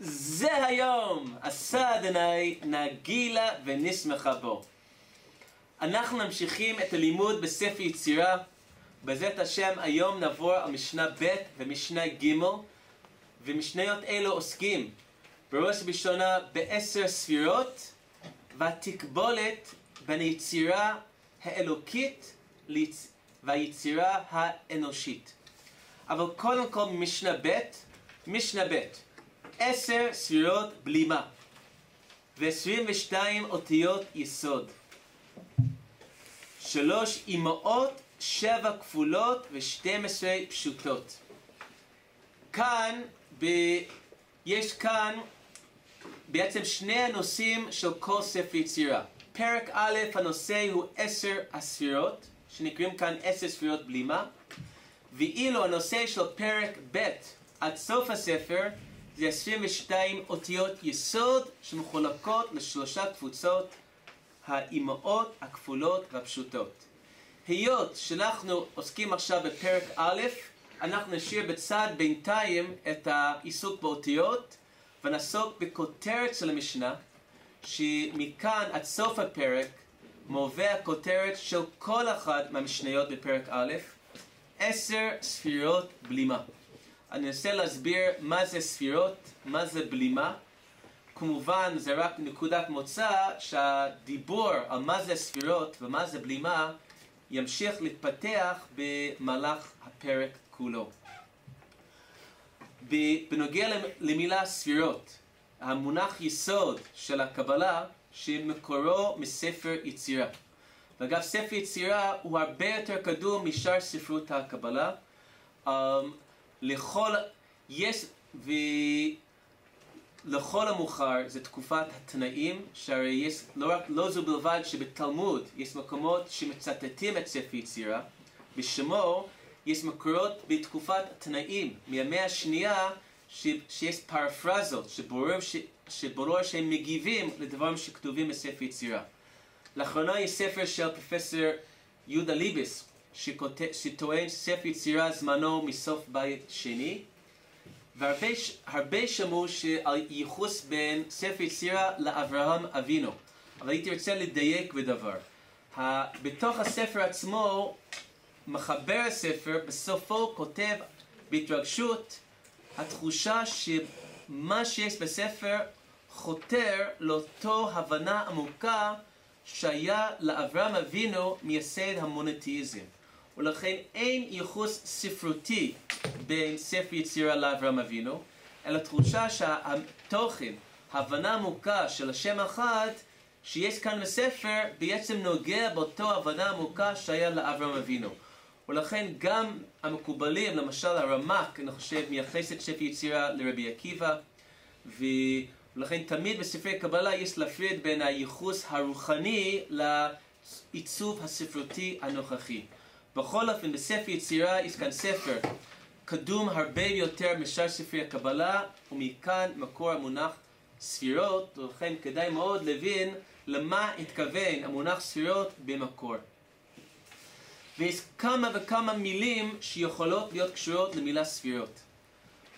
זה היום עשה אדוני נגילה ונשמחה בו. אנחנו ממשיכים את הלימוד בספר יצירה. בעזרת השם היום נעבור על משנה ב' ומשנה ג' ומשניות אלו עוסקים בראש ובראשונה בעשר ספירות והתקבולת בין היצירה האלוקית והיצירה האנושית. אבל קודם כל משנה ב', משנה ב', עשר ספירות בלימה ו-22 אותיות יסוד. שלוש אמהות, שבע כפולות ו-12 פשוטות. כאן, ב... יש כאן בעצם שני הנושאים של כל ספר יצירה. פרק א', הנושא הוא עשר הספירות, שנקראים כאן עשר ספירות בלימה, ואילו הנושא של פרק ב' עד סוף הספר זה 22 אותיות יסוד שמחולקות לשלושה קבוצות, האימהות, הכפולות והפשוטות. היות שאנחנו עוסקים עכשיו בפרק א', אנחנו נשאיר בצד בינתיים את העיסוק באותיות ונעסוק בכותרת של המשנה, שמכאן עד סוף הפרק מובא הכותרת של כל אחת מהמשניות בפרק א', עשר ספירות בלימה. אני אנסה להסביר מה זה ספירות, מה זה בלימה. כמובן זה רק נקודת מוצא שהדיבור על מה זה ספירות ומה זה בלימה ימשיך להתפתח במהלך הפרק כולו. בנוגע למילה ספירות, המונח יסוד של הקבלה שמקורו מספר יצירה. ואגב, ספר יצירה הוא הרבה יותר קדום משאר ספרות הקבלה. Um, לכל, יש, ולכל המאוחר זה תקופת התנאים, שהרי יש, לא, רק, לא זו בלבד שבתלמוד יש מקומות שמצטטים את ספר יצירה, בשמו יש מקורות בתקופת התנאים, מימי השנייה, ש, שיש פרפרזות, שברור, ש, שברור שהם מגיבים לדברים שכתובים בספר יצירה. לאחרונה יש ספר של פרופסור יהודה ליבס, שטוען ספר יצירה זמנו מסוף בית שני, והרבה שמעו על ייחוס בין ספר יצירה לאברהם אבינו, אבל הייתי רוצה לדייק בדבר. בתוך הספר עצמו, מחבר הספר בסופו כותב בהתרגשות התחושה שמה שיש בספר חותר לאותו הבנה עמוקה שהיה לאברהם אבינו מייסד המונותאיזם. ולכן אין ייחוס ספרותי בין ספר יצירה לאברהם אבינו, אלא תחושה שהתוכן, ההבנה עמוקה של השם אחד שיש כאן בספר, בעצם נוגע באותו הבנה עמוקה שהיה לאברהם אבינו. ולכן גם המקובלים, למשל הרמ"ק, אני חושב, מייחס את ספר יצירה לרבי עקיבא, ולכן תמיד בספרי קבלה יש להפריד בין הייחוס הרוחני לעיצוב הספרותי הנוכחי. בכל אופן, בספר יצירה יש כאן ספר קדום הרבה יותר משאר ספרי הקבלה, ומכאן מקור המונח ספירות, ולכן כדאי מאוד להבין למה התכוון המונח ספירות במקור. ויש כמה וכמה מילים שיכולות להיות קשורות למילה ספירות.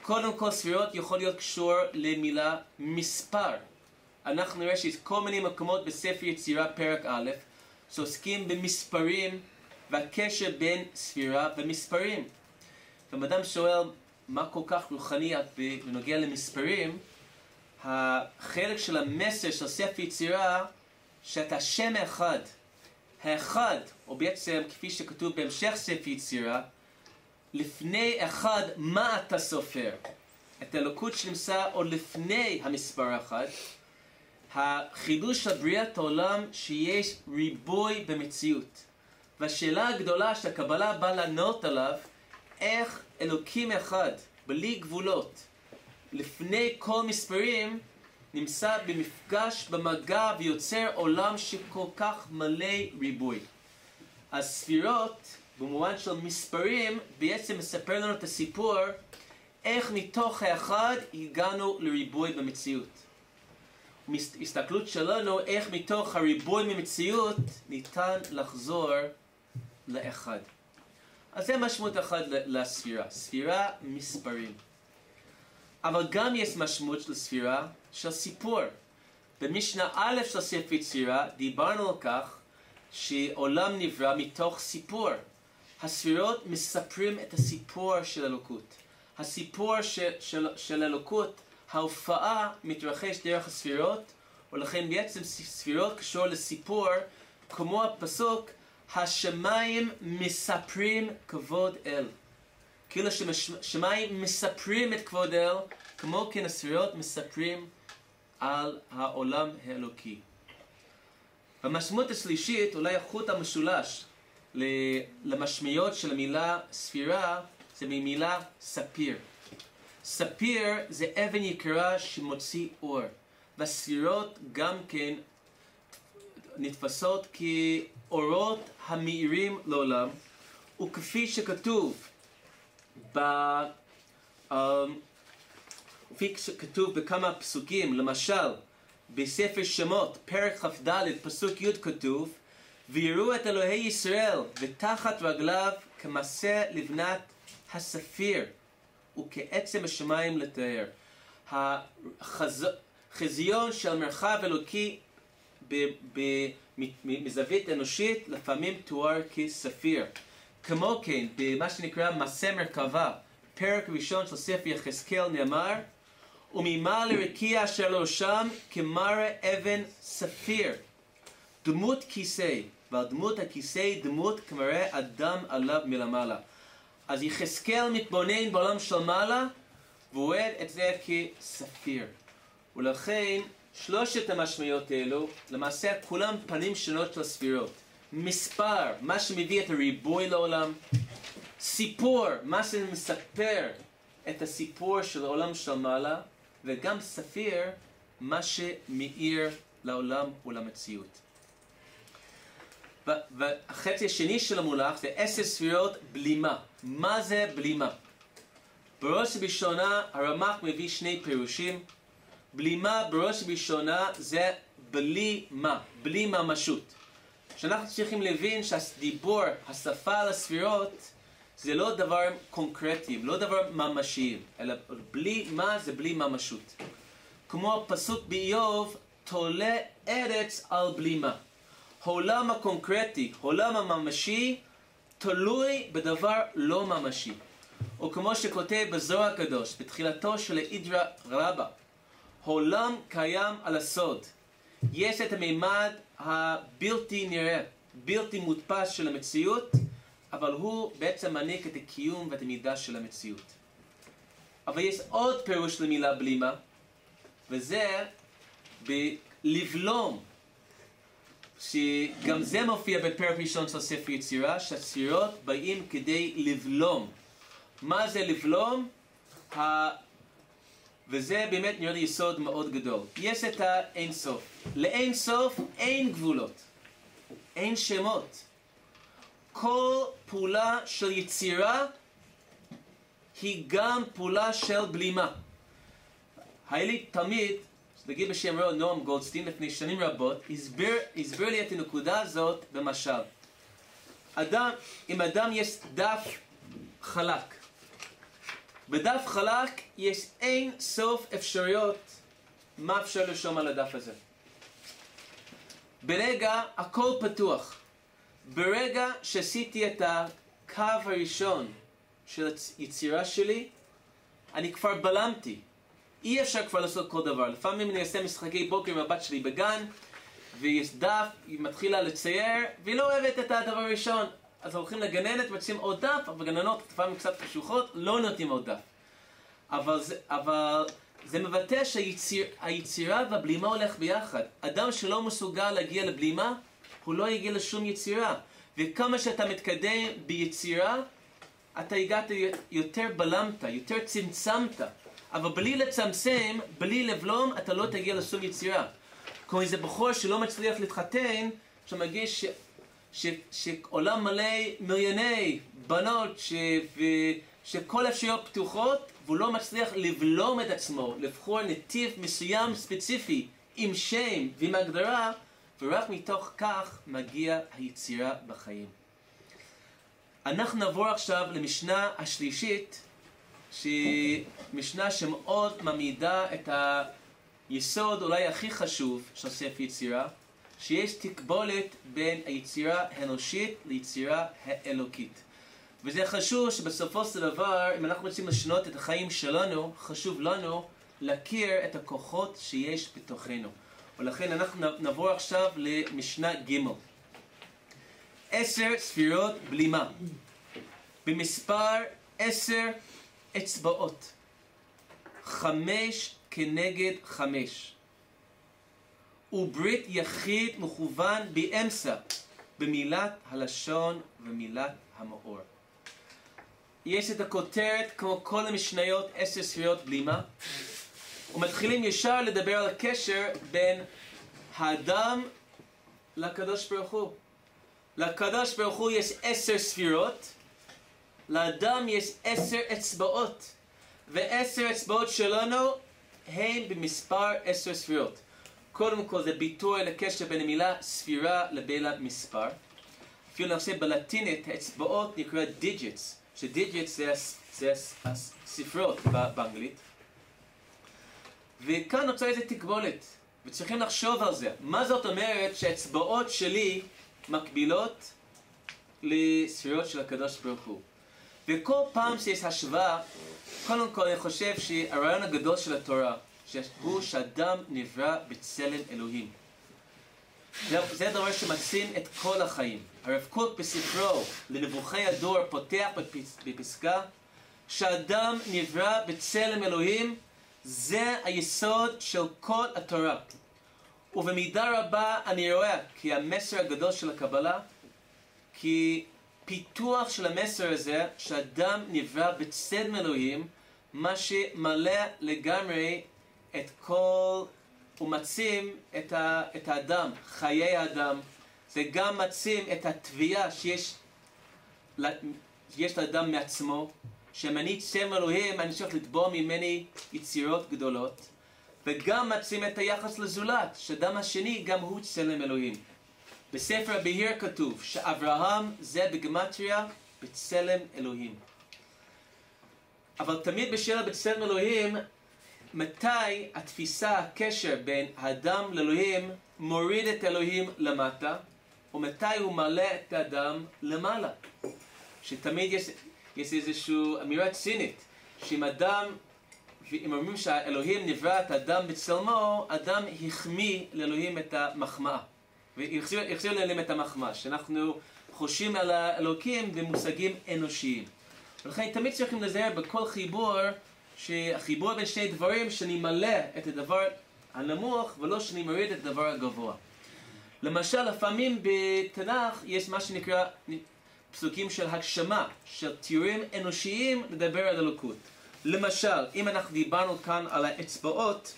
קודם כל ספירות יכול להיות קשור למילה מספר. אנחנו נראה שיש כל מיני מקומות בספר יצירה פרק א' שעוסקים במספרים והקשר בין ספירה ומספרים. אם אדם שואל מה כל כך רוחני בנוגע למספרים, החלק של המסר של ספר יצירה שאתה שם אחד, האחד, או בעצם כפי שכתוב בהמשך ספר יצירה, לפני אחד מה אתה סופר? את האלוקות שנמצא עוד לפני המספר אחד, החידוש של בריאת העולם שיש ריבוי במציאות. והשאלה הגדולה שהקבלה באה לענות עליו, איך אלוקים אחד, בלי גבולות, לפני כל מספרים, נמצא במפגש, במגע, ויוצר עולם שכל כך מלא ריבוי. הספירות, במובן של מספרים, בעצם מספר לנו את הסיפור איך מתוך האחד הגענו לריבוי במציאות. הסתכלות שלנו איך מתוך הריבוי במציאות ניתן לחזור לאחד. אז זה משמעות אחת לספירה, ספירה מספרים. אבל גם יש משמעות לספירה של סיפור. במשנה א' של ספר יצירה דיברנו על כך שעולם נברא מתוך סיפור. הספירות מספרים את הסיפור של אלוקות. הסיפור של, של, של אלוקות, ההופעה מתרחש דרך הספירות, ולכן בעצם ספירות קשור לסיפור, כמו הפסוק, השמיים מספרים כבוד אל. כאילו ששמיים מספרים את כבוד אל, כמו כן הספירות מספרים על העולם האלוקי. במשמעות השלישית, אולי החוט המשולש למשמעיות של המילה ספירה, זה ממילה ספיר. ספיר זה אבן יקרה שמוציא אור, והספירות גם כן נתפסות כאורות המאירים לעולם, וכפי שכתוב ב... Um, כפי שכתוב בכמה פסוקים, למשל, בספר שמות, פרק כ"ד, פסוק י' כתוב, ויראו את אלוהי ישראל ותחת רגליו כמסה לבנת הספיר וכעצם השמיים לתאר. החזיון של מרחב אלוקי מזווית אנושית לפעמים תואר כספיר. כמו כן, במה שנקרא מסה מרכבה, פרק ראשון של ספר יחזקאל נאמר וממעל לרקיע אשר לראשם כמראה אבן ספיר. דמות כיסא, ועל דמות הכיסא דמות כמראה אדם עליו מלמעלה. אז יחזקאל מתבונן בעולם של מעלה, והוא רואה את זה כספיר. ולכן שלושת המשמעויות האלו, למעשה כולם פנים שונות של הספירות. מספר, מה שמביא את הריבוי לעולם. סיפור, מה שמספר את הסיפור של העולם של מעלה. וגם ספיר, מה שמאיר לעולם ולמציאות. והחצי השני של המולך זה עשר ספירות בלימה. מה זה בלימה? בראש ובראשונה הרמ"ח מביא שני פירושים. בלימה בראש ובראשונה זה בלי מה, בלי ממשות. שאנחנו צריכים להבין שהדיבור, השפה על הספירות, זה לא דבר קונקרטי, לא דבר ממשי, אלא בלי מה זה בלי ממשות. כמו הפסוק באיוב, תולה ארץ על בלימה. העולם הקונקרטי, העולם הממשי, תלוי בדבר לא ממשי. או כמו שכותב בזוהר הקדוש, בתחילתו של האידרא רבה, העולם קיים על הסוד. יש את המימד הבלתי נראה, בלתי מודפס של המציאות, אבל הוא בעצם מעניק את הקיום ואת המידה של המציאות. אבל יש עוד פירוש למילה בלימה, וזה בלבלום, שגם זה מופיע בפרק ראשון של ספר יצירה, שהצירות באים כדי לבלום. מה זה לבלום? וזה באמת נראה לי יסוד מאוד גדול. יש את האין סוף. לאין סוף אין גבולות, אין שמות. כל פעולה של יצירה היא גם פעולה של בלימה. היה לי תלמיד, נגיד בשם רוע נועם גולדסטין לפני שנים רבות, הסביר, הסביר לי את הנקודה הזאת במשל. אדם, אם אדם יש דף חלק, בדף חלק יש אין סוף אפשרויות מה אפשר לרשום על הדף הזה. ברגע הכל פתוח. ברגע שעשיתי את הקו הראשון של היצירה שלי, אני כבר בלמתי. אי אפשר כבר לעשות כל דבר. לפעמים אני אעשה משחקי בוקר עם הבת שלי בגן, ויש דף, היא מתחילה לצייר, והיא לא אוהבת את הדבר הראשון. אז הולכים לגננת ורוצים עוד דף, אבל גננות לפעמים קצת קשוחות, לא נותנים עוד דף. אבל זה, אבל זה מבטא שהיצירה והבלימה הולך ביחד. אדם שלא מסוגל להגיע לבלימה, הוא לא יגיע לשום יצירה. וכמה שאתה מתקדם ביצירה, אתה הגעת יותר בלמת, יותר צמצמת. אבל בלי לצמצם, בלי לבלום, אתה לא תגיע לשום יצירה. כמו איזה בחור שלא מצליח להתחתן, שמרגיש ש... שעולם מלא מיליוני בנות ש... ו... שכל האפשרויות פתוחות, והוא לא מצליח לבלום את עצמו, לבחור נתיב מסוים ספציפי עם שם ועם הגדרה, ורק מתוך כך מגיע היצירה בחיים. אנחנו נעבור עכשיו למשנה השלישית, שהיא משנה שמאוד מעמידה את היסוד אולי הכי חשוב של ספר יצירה, שיש תקבולת בין היצירה האנושית ליצירה האלוקית. וזה חשוב שבסופו של דבר, אם אנחנו רוצים לשנות את החיים שלנו, חשוב לנו להכיר את הכוחות שיש בתוכנו. ולכן אנחנו נעבור עכשיו למשנה ג' עשר ספירות בלימה. במספר עשר אצבעות. חמש כנגד חמש. וברית יחיד מכוון באמצע, במילת הלשון ומילת המאור. יש את הכותרת, כמו כל המשניות, עשר ספירות בלימה, ומתחילים ישר לדבר על הקשר בין האדם לקדוש ברוך הוא. לקדוש ברוך הוא יש עשר ספירות, לאדם יש עשר אצבעות, ועשר אצבעות שלנו הן במספר עשר ספירות. קודם כל זה ביטוי לקשר בין המילה ספירה לבין המספר. אפילו נעשה בלטינית האצבעות נקרא digits, ש digits זה, זה הספרות באנגלית. וכאן נוצר איזה תקבולת, וצריכים לחשוב על זה. מה זאת אומרת שהאצבעות שלי מקבילות לספירות של הקדוש ברוך הוא? וכל פעם שיש השוואה, קודם כל אני חושב שהרעיון הגדול של התורה, הוא שאדם נברא בצלם אלוהים. זה, זה דבר שמציל את כל החיים. הרב קוק בספרו לנבוכי הדור פותח בפסקה שאדם נברא בצלם אלוהים זה היסוד של כל התורה. ובמידה רבה אני רואה כי המסר הגדול של הקבלה כי פיתוח של המסר הזה שאדם נברא בצלם אלוהים מה שמלא לגמרי את כל ומעצים את, ה, את האדם, חיי האדם. זה גם מעצים את התביעה שיש יש לאדם מעצמו, אני צלם אלוהים, אני צריך לתבוע ממני יצירות גדולות, וגם מעצים את היחס לזולת, שאדם השני גם הוא צלם אלוהים. בספר הבהיר כתוב שאברהם זה בגמטריה בצלם אלוהים. אבל תמיד בשאלה בצלם אלוהים מתי התפיסה, הקשר בין האדם לאלוהים מוריד את אלוהים למטה, ומתי הוא מעלה את האדם למעלה. שתמיד יש, יש איזושהי אמירה צינית, שאם אדם, אם אומרים שהאלוהים נברא את האדם בצלמו, אדם החמיא לאלוהים את המחמאה. והחזיר לאלוהים את המחמאה, שאנחנו חושבים על האלוקים במושגים אנושיים. ולכן תמיד צריכים לזהר בכל חיבור שהחיבור בין שני דברים שאני מלא את הדבר הנמוך ולא שאני מוריד את הדבר הגבוה. למשל, לפעמים בתנ"ך יש מה שנקרא פסוקים של הגשמה, של תיאורים אנושיים לדבר על אלוקות. למשל, אם אנחנו דיברנו כאן על האצבעות,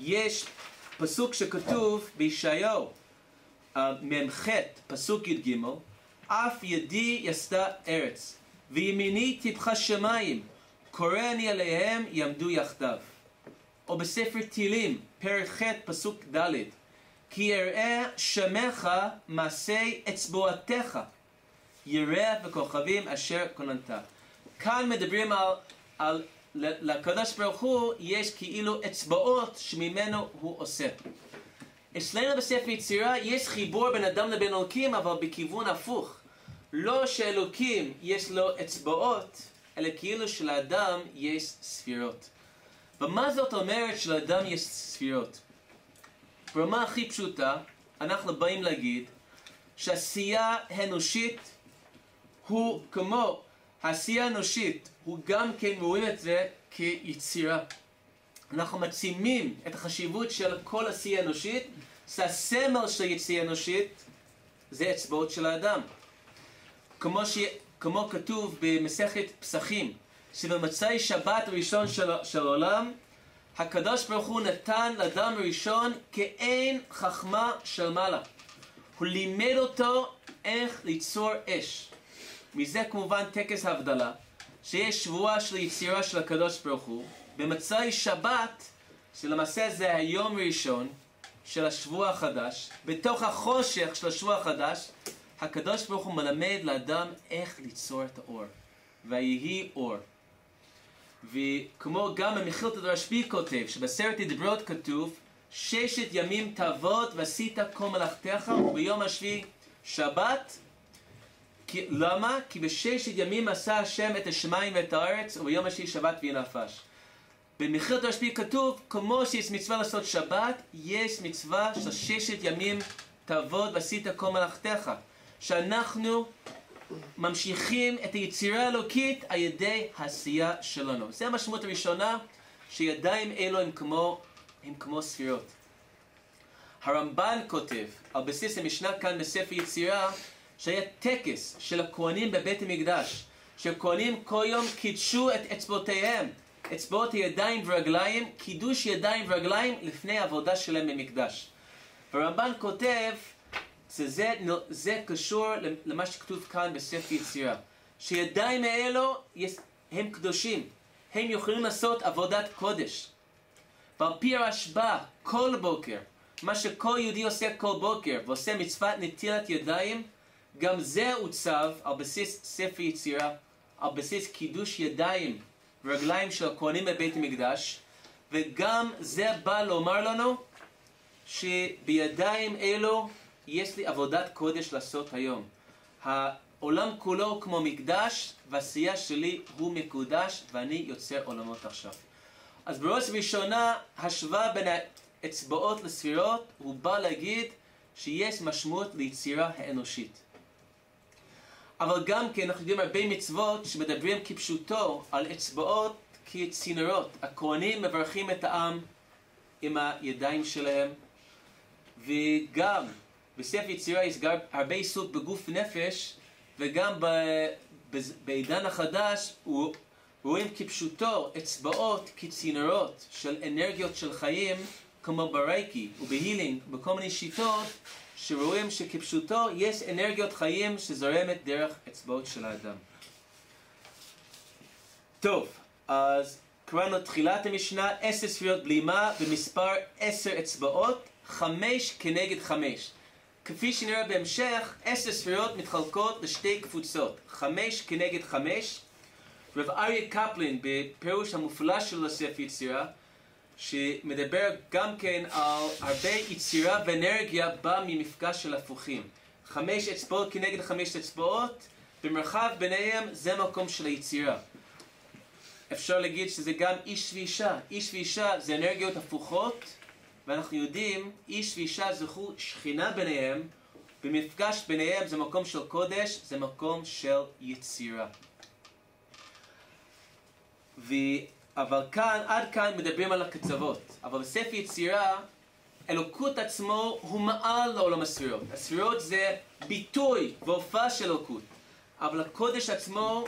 יש פסוק שכתוב בישעיהו, מ"ח, פסוק י"ג, אף ידי יסדה ארץ, וימיני טיפחה שמיים, קורא אני עליהם יעמדו יחדיו. או בספר תהילים, פרק ח' פסוק ד', כי אראה שמך מעשי אצבעותיך, ירח וכוכבים אשר כוננת. כאן מדברים על, על לקדוש ברוך הוא יש כאילו אצבעות שממנו הוא עושה. אצלנו בספר יצירה יש חיבור בין אדם לבין אלוקים אבל בכיוון הפוך. לא שאלוקים יש לו אצבעות, אלא כאילו שלאדם יש ספירות. ומה זאת אומרת שלאדם יש ספירות? ברמה הכי פשוטה, אנחנו באים להגיד שעשייה אנושית הוא כמו העשייה האנושית, הוא גם כן רואה את זה כיצירה. אנחנו מצימים את החשיבות של כל עשייה אנושית, שהסמל של יציאה אנושית זה אצבעות של האדם. כמו, ש... כמו כתוב במסכת פסחים, שבמצאי שבת ראשון של, של העולם, הקדוש ברוך הוא נתן לאדם הראשון כאין חכמה של מעלה. הוא לימד אותו איך ליצור אש. מזה כמובן טקס ההבדלה, שיש שבועה של יצירה של הקדוש ברוך הוא, במצאי שבת, שלמעשה זה היום הראשון של השבוע החדש, בתוך החושך של השבוע החדש, הקדוש ברוך הוא מלמד לאדם איך ליצור את האור. ויהי אור. וכמו גם במחילתא דרשב"י כותב, שבסרט ידברות כתוב, ששת ימים תעבוד ועשית כל מלאכתך, וביום השביעי שבת. כי, למה? כי בששת ימים עשה השם את השמיים ואת הארץ, וביום השביעי שבת ויהיה נפש. במחילת רשב"י כתוב, כמו שיש מצווה לעשות שבת, יש מצווה של ששת ימים תעבוד ועשית כל מלאכתך. שאנחנו ממשיכים את היצירה האלוקית על ידי העשייה שלנו. זו המשמעות הראשונה, שידיים אלו הם כמו, הם כמו ספירות. הרמב"ן כותב, על בסיס המשנה כאן בספר יצירה, שהיה טקס של הכהנים בבית המקדש, שהכהנים כל יום קידשו את אצבעותיהם, אצבעות הידיים ורגליים, קידוש ידיים ורגליים לפני העבודה שלהם במקדש. והרמב"ן כותב, שזה זה קשור למה שכתוב כאן בספר יצירה, שידיים האלו הם קדושים, הם יכולים לעשות עבודת קודש. ועל פי הרשב"א, כל בוקר, מה שכל יהודי עושה כל בוקר, ועושה מצוות נטילת ידיים, גם זה עוצב על בסיס ספר יצירה, על בסיס קידוש ידיים ורגליים של הכהנים בבית המקדש, וגם זה בא לומר לנו שבידיים אלו יש לי עבודת קודש לעשות היום. העולם כולו כמו מקדש, והעשייה שלי הוא מקודש, ואני יוצר עולמות עכשיו. אז בראש ובראשונה, השוואה בין האצבעות לספירות, הוא בא להגיד שיש משמעות ליצירה האנושית. אבל גם כן אנחנו יודעים הרבה מצוות שמדברים כפשוטו על אצבעות כצינורות. הכהנים מברכים את העם עם הידיים שלהם, וגם בספר יצירה יש גם הרבה עיסוק בגוף נפש, וגם בעידן החדש רואים כפשוטו אצבעות כצינורות של אנרגיות של חיים, כמו ברייקי ובהילינג, בכל מיני שיטות, שרואים שכפשוטו יש אנרגיות חיים שזורמת דרך אצבעות של האדם. טוב, אז קראנו תחילת המשנה, עשר ספירות בלימה במספר עשר אצבעות, חמש כנגד חמש. כפי שנראה בהמשך, עשר ספירות מתחלקות לשתי קבוצות, חמש כנגד חמש. רב אריה קפלין בפירוש המופלא שלו לספר יצירה, שמדבר גם כן על הרבה יצירה ואנרגיה בא ממפגש של הפוכים. חמש אצבעות כנגד חמש אצבעות, במרחב ביניהם זה מקום של היצירה. אפשר להגיד שזה גם איש ואישה. איש ואישה זה אנרגיות הפוכות, ואנחנו יודעים, איש ואישה זכו שכינה ביניהם, במפגש ביניהם זה מקום של קודש, זה מקום של יצירה. ו... אבל כאן, עד כאן מדברים על הקצוות. אבל בספר יצירה, אלוקות עצמו הוא מעל לעולם הספירות. הספירות זה ביטוי והופעה של אלוקות. אבל הקודש עצמו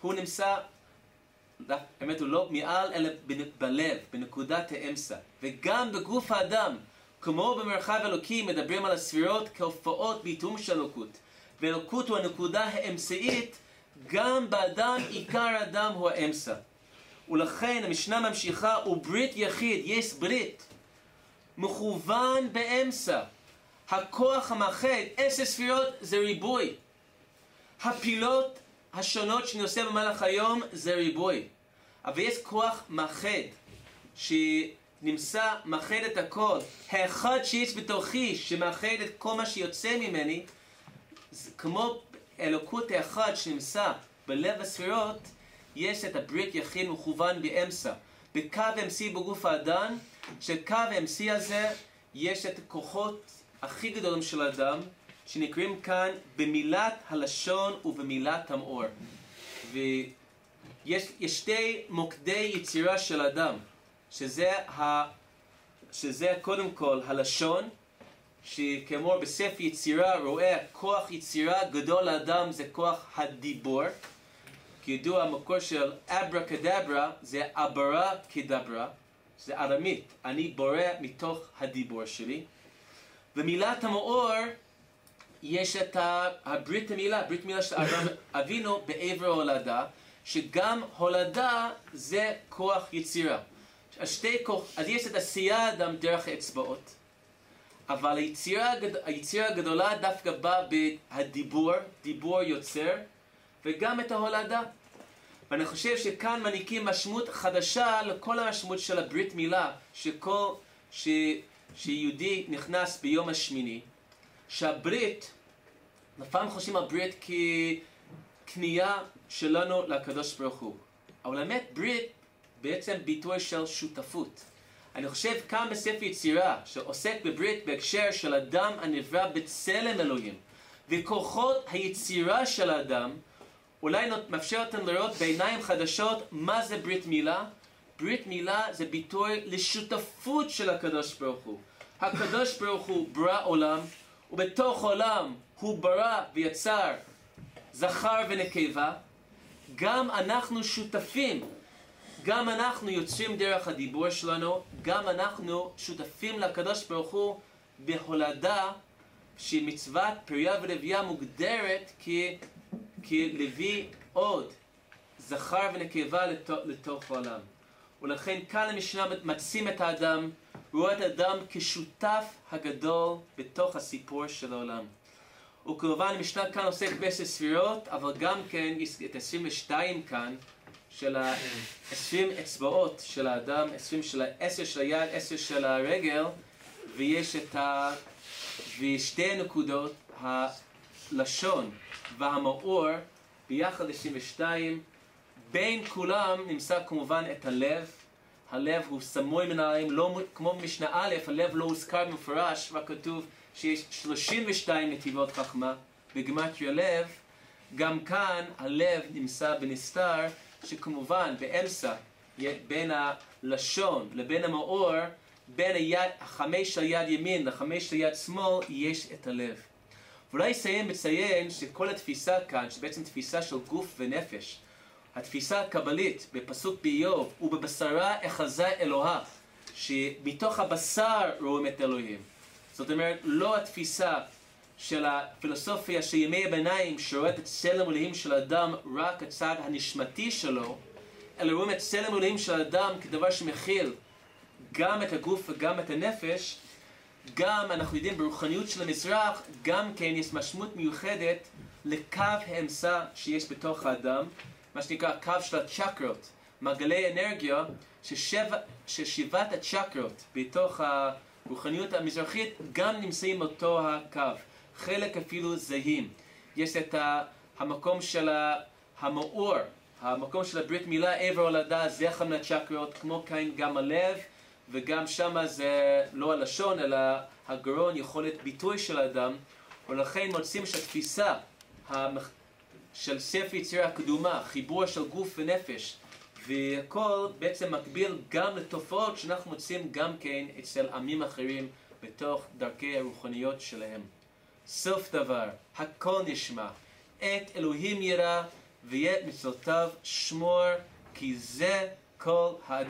הוא נמצא האמת הוא לא מעל אלא בלב, בנקודת האמצע. וגם בגוף האדם, כמו במרחב אלוקי, מדברים על הספירות כהופעות ביטום של אלוקות. ואלוקות הוא הנקודה האמצעית, גם באדם עיקר האדם הוא האמצע. ולכן המשנה ממשיכה, וברית יחיד, יש ברית, מכוון באמצע. הכוח המאחד, עשר ספירות זה ריבוי. הפילות השונות שאני עושה במהלך היום זה ריבוי. אבל יש כוח מאחד, שנמצא, מאחד את הכל. האחד שיש בתוכי, שמאחד את כל מה שיוצא ממני, זה כמו אלוקות האחד שנמצא בלב הספירות, יש את הברית יחיד מכוון באמצע. בקו אמצעי בגוף האדם, שקו האמצעי הזה יש את הכוחות הכי גדולים של האדם, שנקראים כאן במילת הלשון ובמילת המאור. ויש שתי מוקדי יצירה של אדם, שזה, ה, שזה קודם כל הלשון, שכמו בספר יצירה רואה כוח יצירה גדול לאדם זה כוח הדיבור. כידוע המקור של אברה קדברה זה אברה קדברה, זה ארמית, אני בורא מתוך הדיבור שלי. ומילת המאור יש את הברית המילה, ברית מילה של אברהם אבינו בעבר הולדה, שגם הולדה זה כוח יצירה. אז, שתי כוח, אז יש את עשייה האדם דרך האצבעות, אבל היצירה, היצירה הגדולה דווקא באה בדיבור, דיבור יוצר, וגם את ההולדה. ואני חושב שכאן מעניקים משמעות חדשה לכל המשמעות של הברית מילה, שכל, ש, שיהודי נכנס ביום השמיני, שהברית, לפעמים חושבים על ברית ככניעה שלנו לקדוש ברוך הוא. אבל האמת, ברית בעצם ביטוי של שותפות. אני חושב כאן בספר יצירה, שעוסק בברית בהקשר של אדם הנברא בצלם אלוהים, וכוחות היצירה של האדם, אולי מאפשר אותם לראות בעיניים חדשות מה זה ברית מילה. ברית מילה זה ביטוי לשותפות של הקדוש ברוך הוא. הקדוש ברוך הוא ברא עולם, ובתוך עולם הוא ברא ויצר זכר ונקבה. גם אנחנו שותפים גם אנחנו יוצאים דרך הדיבור שלנו, גם אנחנו שותפים לקדוש ברוך הוא בהולדה שמצוות פריה ולוויה מוגדרת כ, כלוי עוד, זכר ונקבה לתוך, לתוך העולם. ולכן כאן המשנה מצים את האדם, רואה את האדם כשותף הגדול בתוך הסיפור של העולם. וכמובן המשנה כאן עוסק בעשר ספירות, אבל גם כן את 22 כאן, של ה-20 אצבעות של האדם, 20 של ה-10 של היד, 10 של הרגל, ויש את ה... ושתי נקודות, הלשון והמאור, ביחד 22. בין כולם נמצא כמובן את הלב. הלב הוא סמוי מן העין, לא כמו במשנה א', הלב לא הוזכר במפורש, רק כתוב שיש 32 נתיבות חכמה בגמטריה לב. גם כאן הלב נמצא בנסתר, שכמובן באמצע, בין הלשון לבין המאור, בין היד, החמש של יד ימין לחמש של יד שמאל, יש את הלב. ואולי אסיים בציין שכל התפיסה כאן, שבעצם תפיסה של גוף ונפש, התפיסה הקבלית בפסוק באיוב, ובבשרה אחזה אלוהה, שמתוך הבשר רואים את אלוהים. זאת אומרת, לא התפיסה של הפילוסופיה של ימי הביניים שרואה את צלם אלוהים של אדם רק הצד הנשמתי שלו, אלא רואים את צלם אלוהים של אדם כדבר שמכיל גם את הגוף וגם את הנפש, גם אנחנו יודעים ברוחניות של המזרח, גם כן יש משמעות מיוחדת לקו האמצע שיש בתוך האדם, מה שנקרא קו של הצ'קרות, מעגלי אנרגיה, ששבע, ששבעת הצ'קרות בתוך הרוחניות המזרחית גם נמצאים באותו הקו. חלק אפילו זהים. יש את המקום של המאור, המקום של הברית מילה, עבר הולדה, זכר לצ'קרות, כמו כן גם הלב, וגם שם זה לא הלשון, אלא הגרון, יכולת ביטוי של האדם, ולכן מוצאים שהתפיסה של ספר יצירה הקדומה, חיבור של גוף ונפש, והכל בעצם מקביל גם לתופעות שאנחנו מוצאים גם כן אצל עמים אחרים בתוך דרכי הרוחניות שלהם. סוף דבר, הכל נשמע. את אלוהים ירא ואת מצוותיו שמור, כי זה כל האדם.